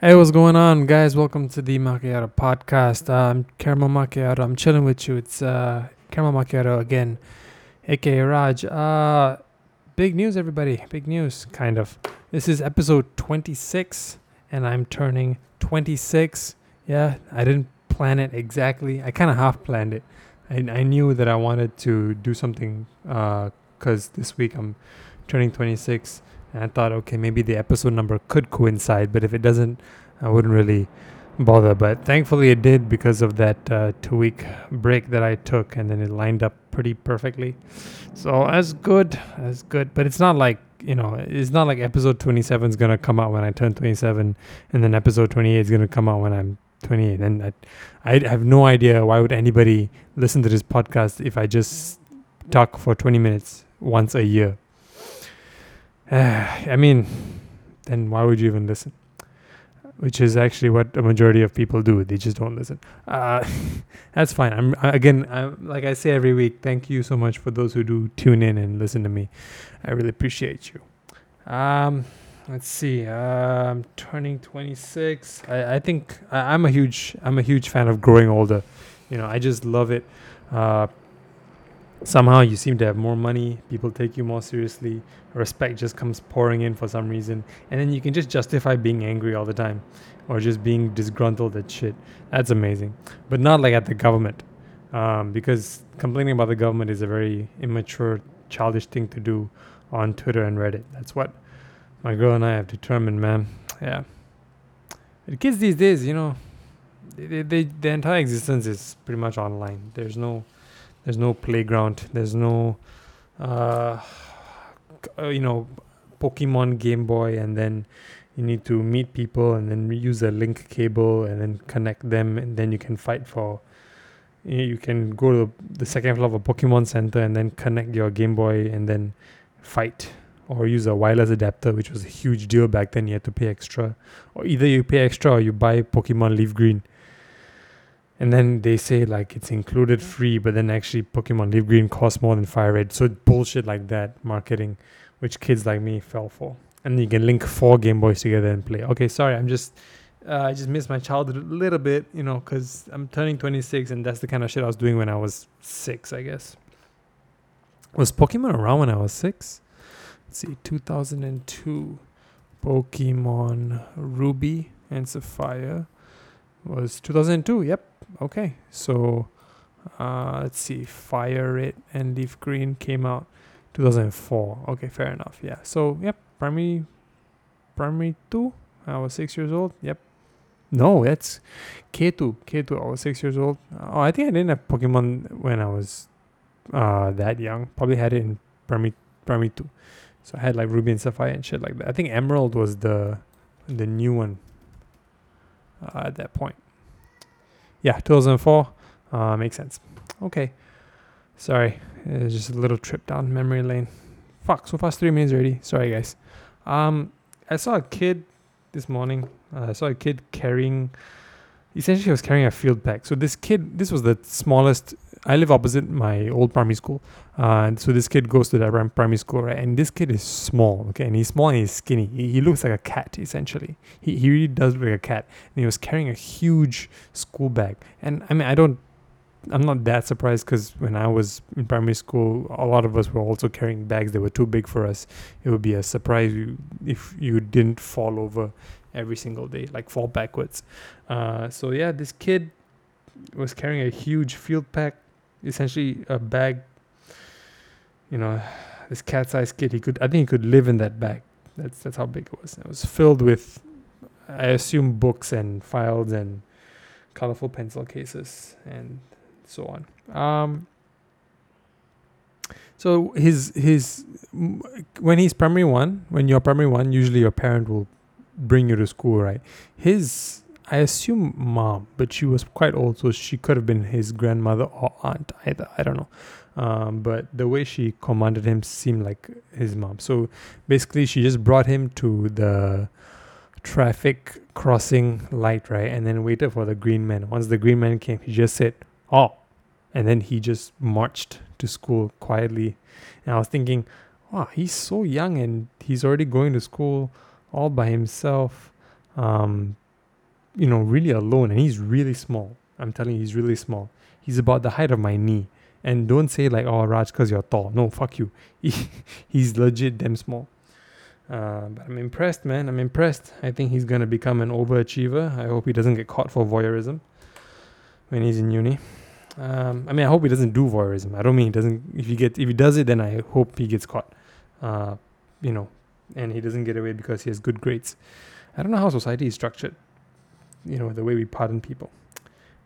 Hey, what's going on, guys? Welcome to the Macchiato podcast. Uh, I'm Caramel Macchiato. I'm chilling with you. It's uh, Caramel Macchiato again, aka Raj. Uh, big news, everybody. Big news, kind of. This is episode 26, and I'm turning 26. Yeah, I didn't plan it exactly. I kind of half planned it. I, I knew that I wanted to do something because this week I'm turning 26 and I thought, okay, maybe the episode number could coincide, but if it doesn't, I wouldn't really bother. But thankfully, it did because of that uh, two week break that I took, and then it lined up pretty perfectly. So, as good, as good. But it's not like, you know, it's not like episode 27 is going to come out when I turn 27, and then episode 28 is going to come out when I'm 28. And I, I have no idea why would anybody listen to this podcast if I just talk for 20 minutes once a year. I mean, then why would you even listen? Which is actually what a majority of people do. They just don't listen. Uh, that's fine. I'm again, I'm, like I say every week. Thank you so much for those who do tune in and listen to me. I really appreciate you. Um, let's see. Uh, I'm turning 26. I, I think I, I'm a huge I'm a huge fan of growing older. You know, I just love it. Uh, somehow you seem to have more money people take you more seriously respect just comes pouring in for some reason and then you can just justify being angry all the time or just being disgruntled at shit. That's amazing. But not like at the government um, because complaining about the government is a very immature childish thing to do on twitter and reddit. That's what my girl and i have determined man. Yeah. The kids these days you know they, they, their entire existence is pretty much online. There's no there's no playground. There's no, uh, uh, you know, Pokemon Game Boy, and then you need to meet people and then use a link cable and then connect them, and then you can fight for. You can go to the second floor of a Pokemon Center and then connect your Game Boy and then fight or use a wireless adapter, which was a huge deal back then. You had to pay extra, or either you pay extra or you buy Pokemon Leaf Green and then they say like it's included free, but then actually Pokemon Leaf Green costs more than Fire Red. So bullshit like that marketing, which kids like me fell for. And you can link four Game Boys together and play. Okay, sorry, I'm just uh, I just missed my childhood a little bit, you know, because I'm turning 26, and that's the kind of shit I was doing when I was six, I guess. Was Pokemon around when I was six? Let's see, 2002, Pokemon Ruby and Sapphire was 2002. Yep, okay, so uh, let's see, Fire Red and Leaf Green came out 2004. Okay, fair enough. Yeah. So yep, primary, primary two. I was six years old. Yep. No, that's K2. K2. I was six years old. Oh, I think I didn't have Pokemon when I was uh that young. Probably had it in primary primary two. So I had like Ruby and Sapphire and shit like that. I think Emerald was the the new one uh, at that point yeah, 2004 uh, makes sense. Okay, sorry, it's just a little trip down memory lane. Fuck, so fast three minutes already. Sorry, guys. Um, I saw a kid this morning. Uh, I saw a kid carrying. Essentially, he was carrying a field pack. So this kid, this was the smallest I live opposite my old primary school. Uh, so this kid goes to that primary school, right? And this kid is small, okay? And he's small and he's skinny. He, he looks like a cat, essentially. He, he really does look like a cat. And he was carrying a huge school bag. And I mean, I don't, I'm not that surprised because when I was in primary school, a lot of us were also carrying bags that were too big for us. It would be a surprise if you didn't fall over every single day, like fall backwards. Uh, so yeah, this kid was carrying a huge field pack essentially a bag. You know, this cat-sized kid. He could, I think, he could live in that bag. That's that's how big it was. It was filled with, I assume, books and files and colorful pencil cases and so on. Um, so his his when he's primary one, when you're primary one, usually your parent will bring you to school, right? His I assume mom, but she was quite old, so she could have been his grandmother or aunt. Either I don't know, um, but the way she commanded him seemed like his mom. So basically, she just brought him to the traffic crossing light, right, and then waited for the green man. Once the green man came, he just said, "Oh," and then he just marched to school quietly. And I was thinking, wow, he's so young and he's already going to school all by himself. Um, you know, really alone, and he's really small. I'm telling you, he's really small. He's about the height of my knee. And don't say like, oh, Raj, because you're tall. No, fuck you. He, he's legit damn small. Uh, but I'm impressed, man. I'm impressed. I think he's gonna become an overachiever. I hope he doesn't get caught for voyeurism when he's in uni. Um, I mean, I hope he doesn't do voyeurism. I don't mean he doesn't. If he get, if he does it, then I hope he gets caught. Uh, you know, and he doesn't get away because he has good grades. I don't know how society is structured. You know, the way we pardon people.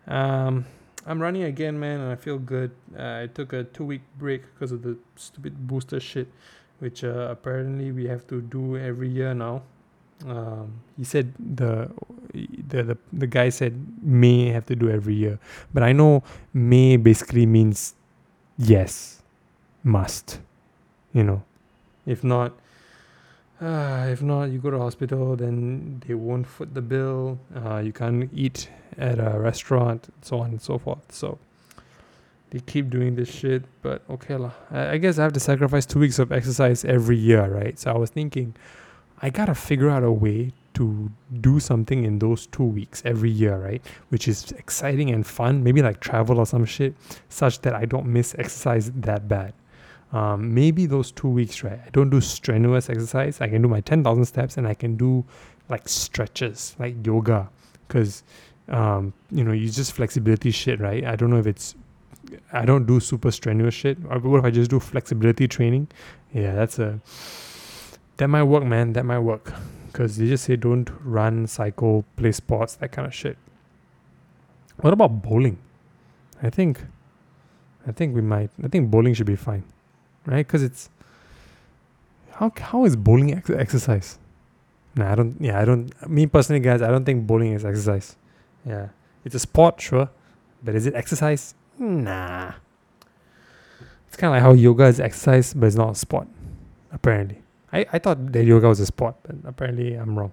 Um, I'm running again, man, and I feel good. Uh, I took a two week break because of the stupid booster shit, which uh, apparently we have to do every year now. Um, he said the, the the the guy said may have to do every year, but I know may basically means yes, must. You know, if not, if not, you go to hospital, then they won't foot the bill. Uh, you can't eat at a restaurant, so on and so forth. So they keep doing this shit, but okay lah. I guess I have to sacrifice two weeks of exercise every year, right? So I was thinking, I gotta figure out a way to do something in those two weeks every year, right? Which is exciting and fun. Maybe like travel or some shit, such that I don't miss exercise that bad um, maybe those two weeks, right? I don't do strenuous exercise. I can do my 10,000 steps and I can do like stretches, like yoga, because, um, you know, you just flexibility shit, right? I don't know if it's, I don't do super strenuous shit. Or what if I just do flexibility training? Yeah, that's a, that might work, man. That might work. Because they just say don't run, cycle, play sports, that kind of shit. What about bowling? I think, I think we might, I think bowling should be fine right? Because it's how how is bowling ex- exercise? Nah, I don't. Yeah, I don't. Me personally, guys, I don't think bowling is exercise. Yeah, it's a sport, sure, but is it exercise? Nah. It's kind of like how yoga is exercise, but it's not a sport. Apparently, I I thought that yoga was a sport, but apparently I'm wrong.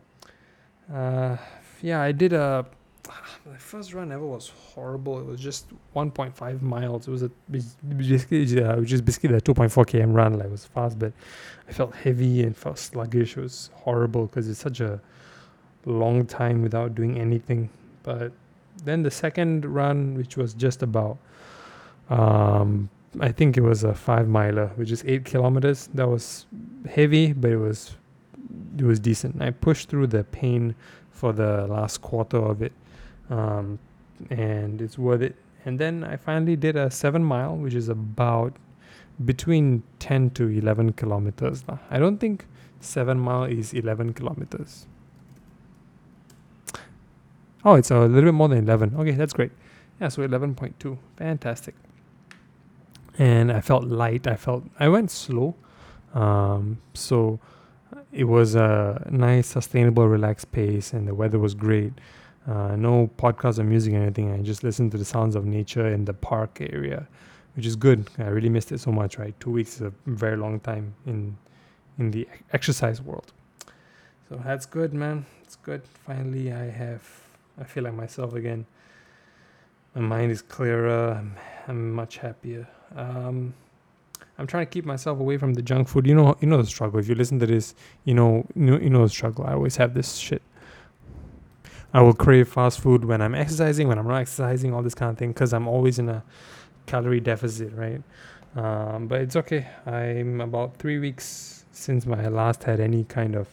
Uh, yeah, I did a my first run ever was horrible. It was just 1.5 miles. It was a basically uh, just basically a 2.4 km run. Like it was fast, but I felt heavy and felt sluggish. It was horrible because it's such a long time without doing anything. But then the second run, which was just about, um, I think it was a five miler, which is eight kilometers. That was heavy, but it was it was decent. I pushed through the pain for the last quarter of it um, and it's worth it. And then I finally did a seven mile, which is about between 10 to 11 kilometers. I don't think seven mile is 11 kilometers. Oh, it's a little bit more than 11. Okay, that's great. Yeah, so 11.2. Fantastic. And I felt light. I felt, I went slow. Um, so it was a nice, sustainable, relaxed pace, and the weather was great. Uh, no podcast or music or anything. I just listen to the sounds of nature in the park area, which is good. I really missed it so much. Right, two weeks is a very long time in in the exercise world. So that's good, man. It's good. Finally, I have. I feel like myself again. My mind is clearer. I'm, I'm much happier. Um, I'm trying to keep myself away from the junk food. You know, you know the struggle. If you listen to this, you know, you know, you know the struggle. I always have this shit. I will crave fast food when I'm exercising, when I'm not exercising, all this kind of thing, because I'm always in a calorie deficit, right? Um, but it's okay. I'm about three weeks since my last had any kind of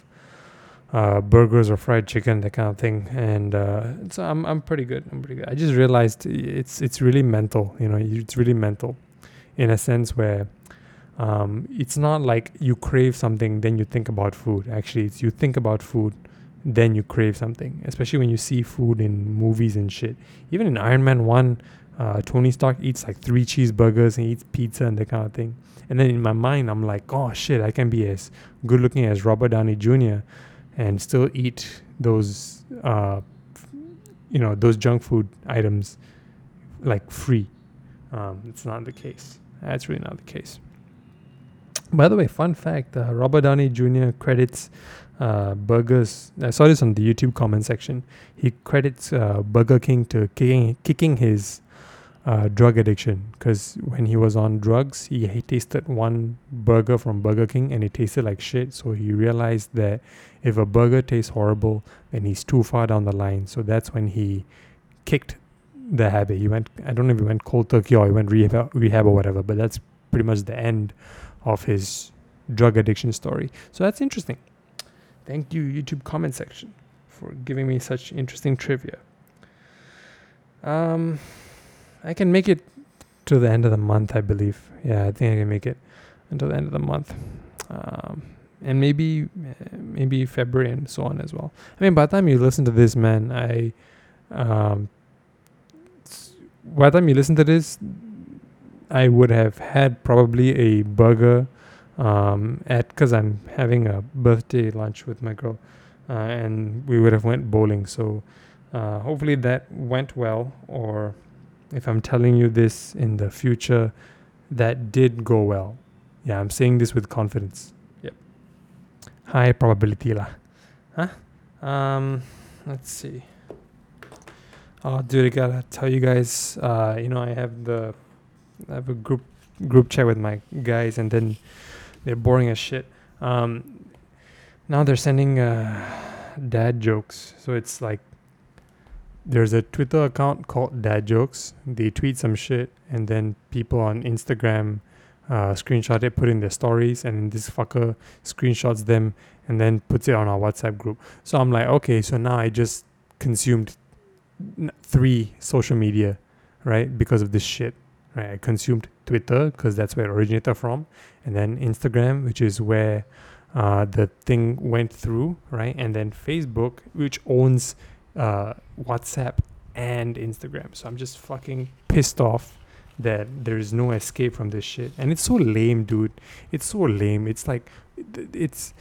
uh, burgers or fried chicken, that kind of thing, and uh, so I'm I'm pretty good. I'm pretty good. I just realized it's it's really mental. You know, it's really mental, in a sense where. Um, it's not like you crave something, then you think about food. Actually, it's you think about food, then you crave something, especially when you see food in movies and shit. Even in Iron Man 1, uh, Tony Stark eats like three cheeseburgers and eats pizza and that kind of thing. And then in my mind, I'm like, oh shit, I can be as good looking as Robert Downey Jr. and still eat those, uh, you know, those junk food items like free. Um, it's not the case. That's really not the case. By the way, fun fact: uh, Robert Downey Jr. credits uh, burgers. I saw this on the YouTube comment section. He credits uh, Burger King to kicking, kicking his uh, drug addiction because when he was on drugs, he, he tasted one burger from Burger King and it tasted like shit. So he realized that if a burger tastes horrible, then he's too far down the line. So that's when he kicked the habit. He went, I don't know if he went cold turkey or he went rehab, rehab or whatever, but that's pretty much the end of his drug addiction story. So that's interesting. Thank you, YouTube comment section, for giving me such interesting trivia. Um, I can make it to the end of the month, I believe. Yeah, I think I can make it until the end of the month. Um, and maybe maybe February and so on as well. I mean, by the time you listen to this, man, I um, by the time you listen to this, I would have had probably a burger um, at because I'm having a birthday lunch with my girl, uh, and we would have went bowling. So uh, hopefully that went well, or if I'm telling you this in the future, that did go well. Yeah, I'm saying this with confidence. Yep. High probability lah. Huh? Um, let's see. Oh, dude, I gotta tell you guys. Uh, you know, I have the, I have a group group chat with my guys, and then they're boring as shit. Um, now they're sending uh, dad jokes, so it's like there's a Twitter account called Dad Jokes. They tweet some shit, and then people on Instagram uh, screenshot it, put in their stories, and this fucker screenshots them and then puts it on our WhatsApp group. So I'm like, okay, so now I just consumed three social media, right? Because of this shit, right? I consumed Twitter because that's where it originated from, and then Instagram, which is where uh, the thing went through, right? And then Facebook, which owns uh, WhatsApp and Instagram. So I'm just fucking pissed off that there is no escape from this shit. And it's so lame, dude. It's so lame. It's like, it's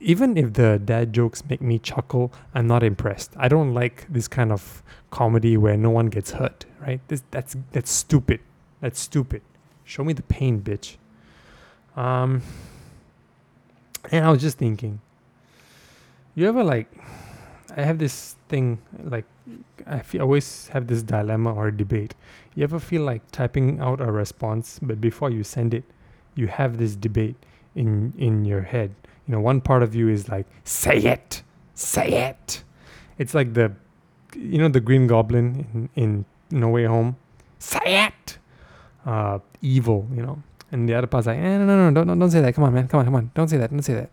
even if the dad jokes make me chuckle, I'm not impressed. I don't like this kind of comedy where no one gets hurt, right? This that's that's stupid. That's stupid. Show me the pain, bitch. Um and I was just thinking, you ever like I have this thing like I feel, always have this dilemma or debate. You ever feel like typing out a response, but before you send it, you have this debate in in your head. You know, one part of you is like, "Say it, say it." It's like the, you know, the Green Goblin in in No Way Home. Say it. Uh, evil, you know. And the other part's like, eh, no, no, no, don't, don't, say that. Come on, man. Come on, come on. Don't say that. Don't say that.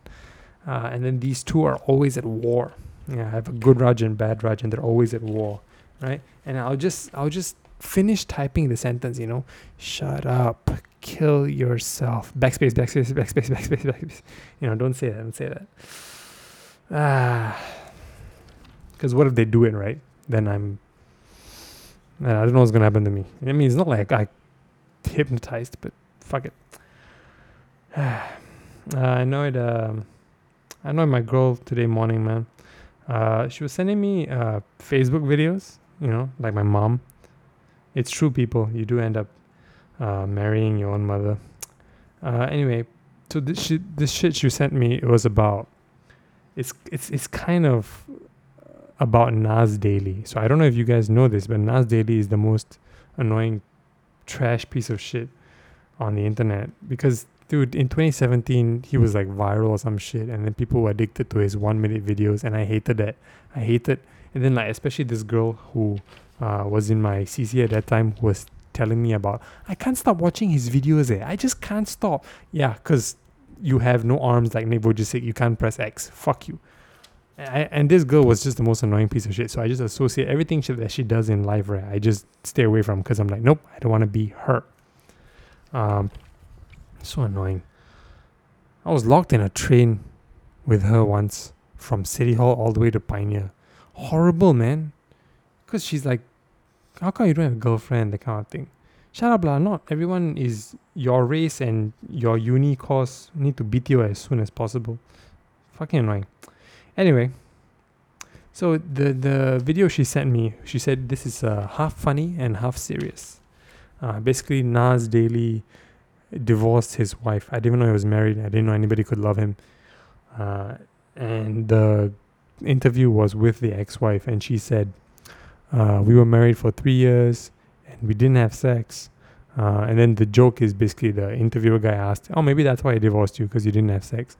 Uh, and then these two are always at war yeah, I have a good Raj and bad Raj, and they're always at war, right? And I'll just I'll just finish typing the sentence, you know, shut up, kill yourself, backspace, backspace, backspace, backspace, backspace. You know, don't say that, don't say that. Ah, because what if they do it right? Then I'm. I don't know what's gonna happen to me. I mean, it's not like I hypnotized, but fuck it. uh, I know it. Um, I know my girl today morning, man. Uh, she was sending me uh, Facebook videos, you know, like my mom. It's true, people. You do end up uh, marrying your own mother. Uh, anyway, so this shit, this shit she sent me, it was about. It's it's it's kind of about Nas Daily. So I don't know if you guys know this, but Nas Daily is the most annoying trash piece of shit on the internet because dude, in 2017, he was like viral or some shit, and then people were addicted to his one minute videos, and I hated that. I hated, and then like especially this girl who uh, was in my CC at that time was telling me about I can't stop watching his videos. Eh, I just can't stop. Yeah, cause you have no arms like Nick Vujicic. You can't press X. Fuck you. And this girl was just the most annoying piece of shit. So I just associate everything she, that she does in life, right? I just stay away from because I'm like, nope, I don't want to be her. Um, so annoying. I was locked in a train with her once from City Hall all the way to Pioneer. Horrible, man. Because she's like, how come you don't have a girlfriend? That kind of thing. Shut up, lah. Not everyone is your race and your uni course need to beat you as soon as possible. Fucking annoying. Anyway, so the the video she sent me, she said this is uh, half funny and half serious. Uh, basically, Nas Daily divorced his wife. I didn't know he was married. I didn't know anybody could love him. Uh, and the interview was with the ex-wife, and she said, uh, "We were married for three years, and we didn't have sex. Uh, and then the joke is basically the interviewer guy asked, "Oh, maybe that's why I divorced you because you didn't have sex."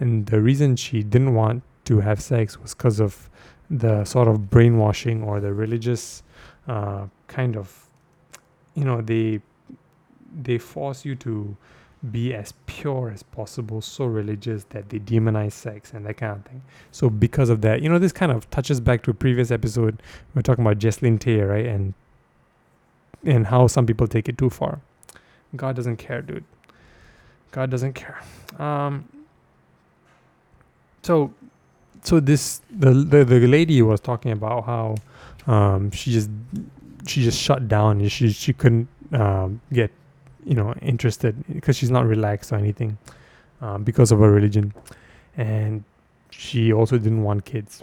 And the reason she didn't want to have sex was because of the sort of brainwashing or the religious uh, kind of, you know, they they force you to be as pure as possible, so religious that they demonize sex and that kind of thing. So because of that, you know, this kind of touches back to a previous episode. We are talking about Jesslyn Tay, right? And and how some people take it too far. God doesn't care, dude. God doesn't care. Um so so this the, the the lady was talking about how um she just she just shut down. She she couldn't um, get you know interested because she's not relaxed or anything um, because of her religion. And she also didn't want kids.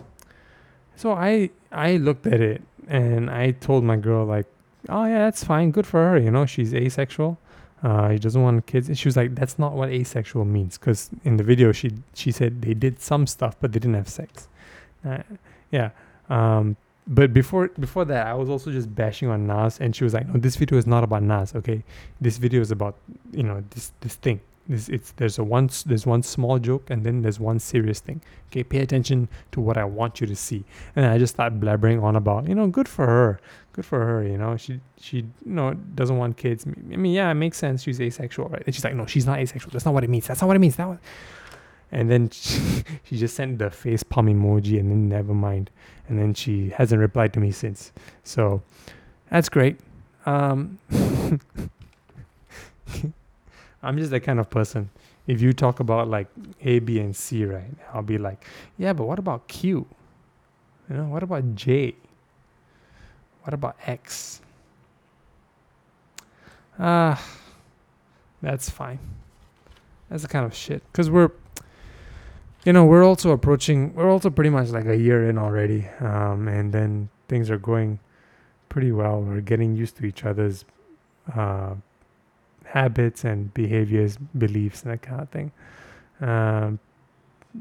So i i looked at it and i told my girl like oh yeah that's fine. Good for her. You know she's asexual uh, she doesn't want kids and she was like that's not what asexual means because in the video she she said they did some stuff but they didn't have sex uh, yeah um, but before before that, I was also just bashing on Nas, and she was like, "No, this video is not about Nas. Okay, this video is about you know this this thing. This it's there's a one there's one small joke, and then there's one serious thing. Okay, pay attention to what I want you to see." And I just start blabbering on about you know, good for her, good for her. You know, she she you know doesn't want kids. I mean, yeah, it makes sense. She's asexual, right? And she's like, "No, she's not asexual. That's not what it means. That's not what it means. That." And then she, she just sent the face palm emoji, and then never mind and then she hasn't replied to me since. So that's great. Um, I'm just that kind of person. If you talk about like A, B, and C, right, I'll be like, yeah, but what about Q? You know, what about J? What about X? Ah, uh, that's fine. That's the kind of shit. Because we're you know we're also approaching we're also pretty much like a year in already um, and then things are going pretty well we're getting used to each other's uh, habits and behaviors beliefs and that kind of thing um,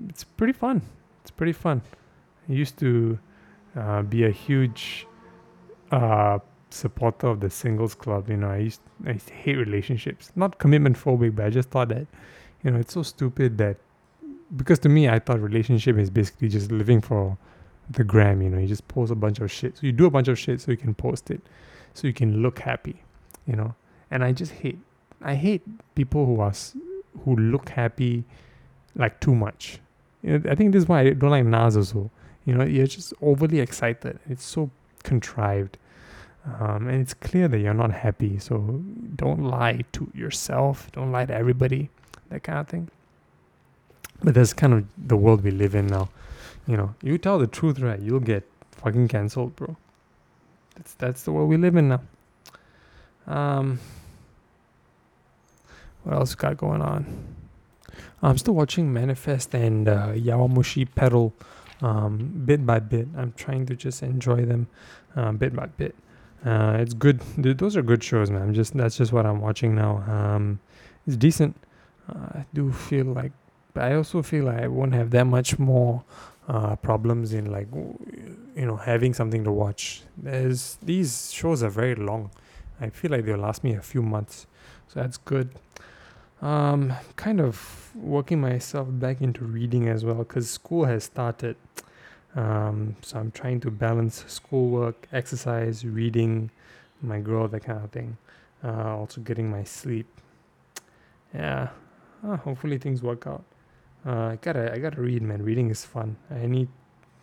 it's pretty fun it's pretty fun i used to uh, be a huge uh, supporter of the singles club you know i used, I used to hate relationships not commitment phobic but i just thought that you know it's so stupid that because to me, I thought relationship is basically just living for the gram. You know, you just post a bunch of shit. So you do a bunch of shit so you can post it, so you can look happy. You know, and I just hate, I hate people who are who look happy, like too much. You know, I think this is why I don't like Nas also. You know, you're just overly excited. It's so contrived. Um, and it's clear that you're not happy. So don't lie to yourself. Don't lie to everybody. That kind of thing. But that's kind of the world we live in now. You know, you tell the truth, right? You'll get fucking cancelled, bro. That's that's the world we live in now. Um, what else got going on? I'm still watching Manifest and uh, Yowamushi Pedal um, bit by bit. I'm trying to just enjoy them uh, bit by bit. Uh, it's good. those are good shows, man. I'm just that's just what I'm watching now. Um, it's decent. I do feel like but I also feel like I won't have that much more uh, problems in like you know having something to watch. There's these shows are very long. I feel like they'll last me a few months, so that's good. Um, kind of working myself back into reading as well because school has started. Um, so I'm trying to balance schoolwork, exercise, reading, my growth, that kind of thing. Uh, also getting my sleep. Yeah, uh, hopefully things work out. Uh, I gotta I gotta read, man. Reading is fun. I need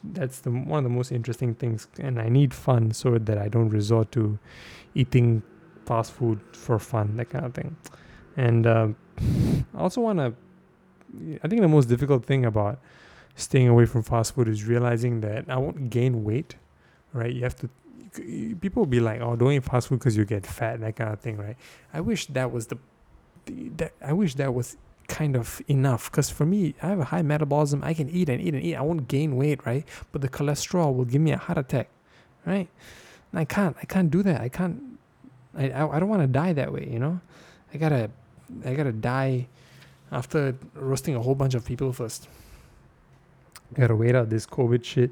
that's the one of the most interesting things, and I need fun so that I don't resort to eating fast food for fun, that kind of thing. And uh, I also want to. I think the most difficult thing about staying away from fast food is realizing that I won't gain weight. Right? You have to. People will be like, "Oh, don't eat fast food because you get fat," that kind of thing, right? I wish that was the. That I wish that was kind of enough because for me i have a high metabolism i can eat and eat and eat i won't gain weight right but the cholesterol will give me a heart attack right and i can't i can't do that i can't i i, I don't want to die that way you know i gotta i gotta die after roasting a whole bunch of people first I gotta wait out this covid shit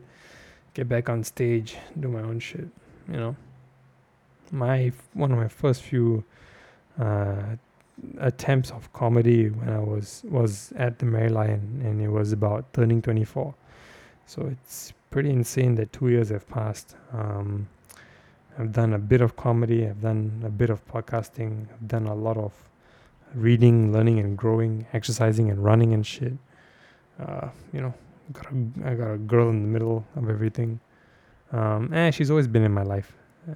get back on stage do my own shit you know my one of my first few uh, attempts of comedy when I was was at the Merry Lion, and it was about turning 24. So it's pretty insane that two years have passed. Um, I've done a bit of comedy. I've done a bit of podcasting. I've done a lot of reading, learning, and growing, exercising, and running and shit. Uh, you know, got a, I got a girl in the middle of everything. Um, and she's always been in my life. Yeah.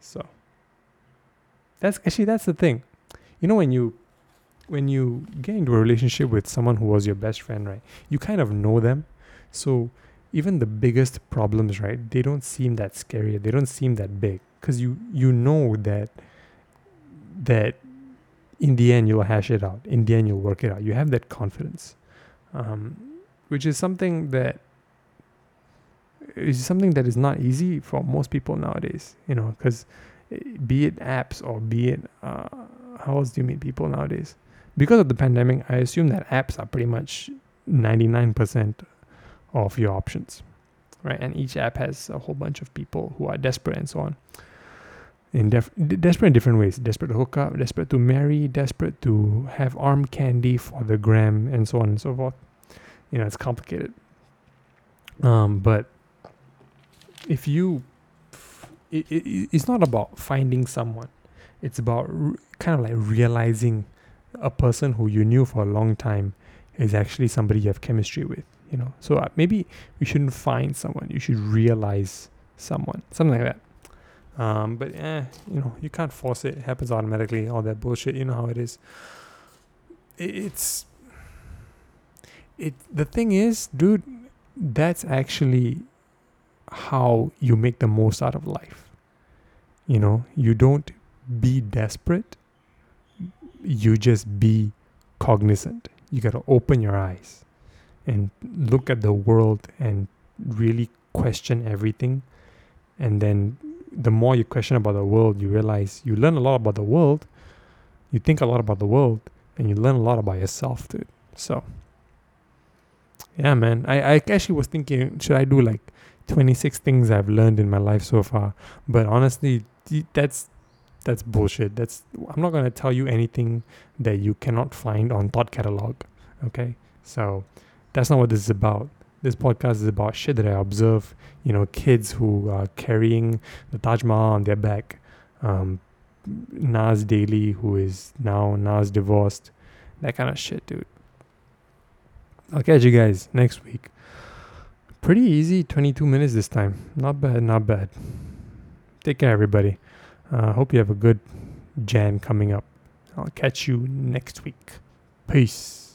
So that's actually that's the thing. You know when you when you get into a relationship with someone who was your best friend, right? You kind of know them. So even the biggest problems, right? They don't seem that scary. They don't seem that big because you you know that that in the end you'll hash it out. In the end you'll work it out. You have that confidence, um, which is something that is something that is not easy for most people nowadays. You know, because eh, be it apps or be it uh, how else do you meet people nowadays? Because of the pandemic, I assume that apps are pretty much ninety nine percent of your options, right? And each app has a whole bunch of people who are desperate and so on. In def- desperate in different ways, desperate to hook up, desperate to marry, desperate to have arm candy for the gram, and so on and so forth. You know, it's complicated. Um, but if you, it, it, it's not about finding someone. It's about re- kind of like realizing a person who you knew for a long time is actually somebody you have chemistry with you know so uh, maybe you shouldn't find someone you should realize someone something like that um, but eh, you know you can't force it. It happens automatically all that bullshit. You know how it is. It, it's it the thing is dude that's actually how you make the most out of life. You know you don't be desperate. You just be cognizant. You got to open your eyes and look at the world and really question everything. And then the more you question about the world, you realize you learn a lot about the world, you think a lot about the world, and you learn a lot about yourself, dude. So, yeah, man. I, I actually was thinking, should I do like 26 things I've learned in my life so far? But honestly, that's that's bullshit. That's I'm not gonna tell you anything that you cannot find on Thought Catalog. Okay, so that's not what this is about. This podcast is about shit that I observe. You know, kids who are carrying the Taj Mahal on their back. Um, Nas Daily, who is now Nas divorced. That kind of shit, dude. I'll catch you guys next week. Pretty easy, 22 minutes this time. Not bad, not bad. Take care, everybody. Uh, hope you have a good Jan coming up. I'll catch you next week. Peace.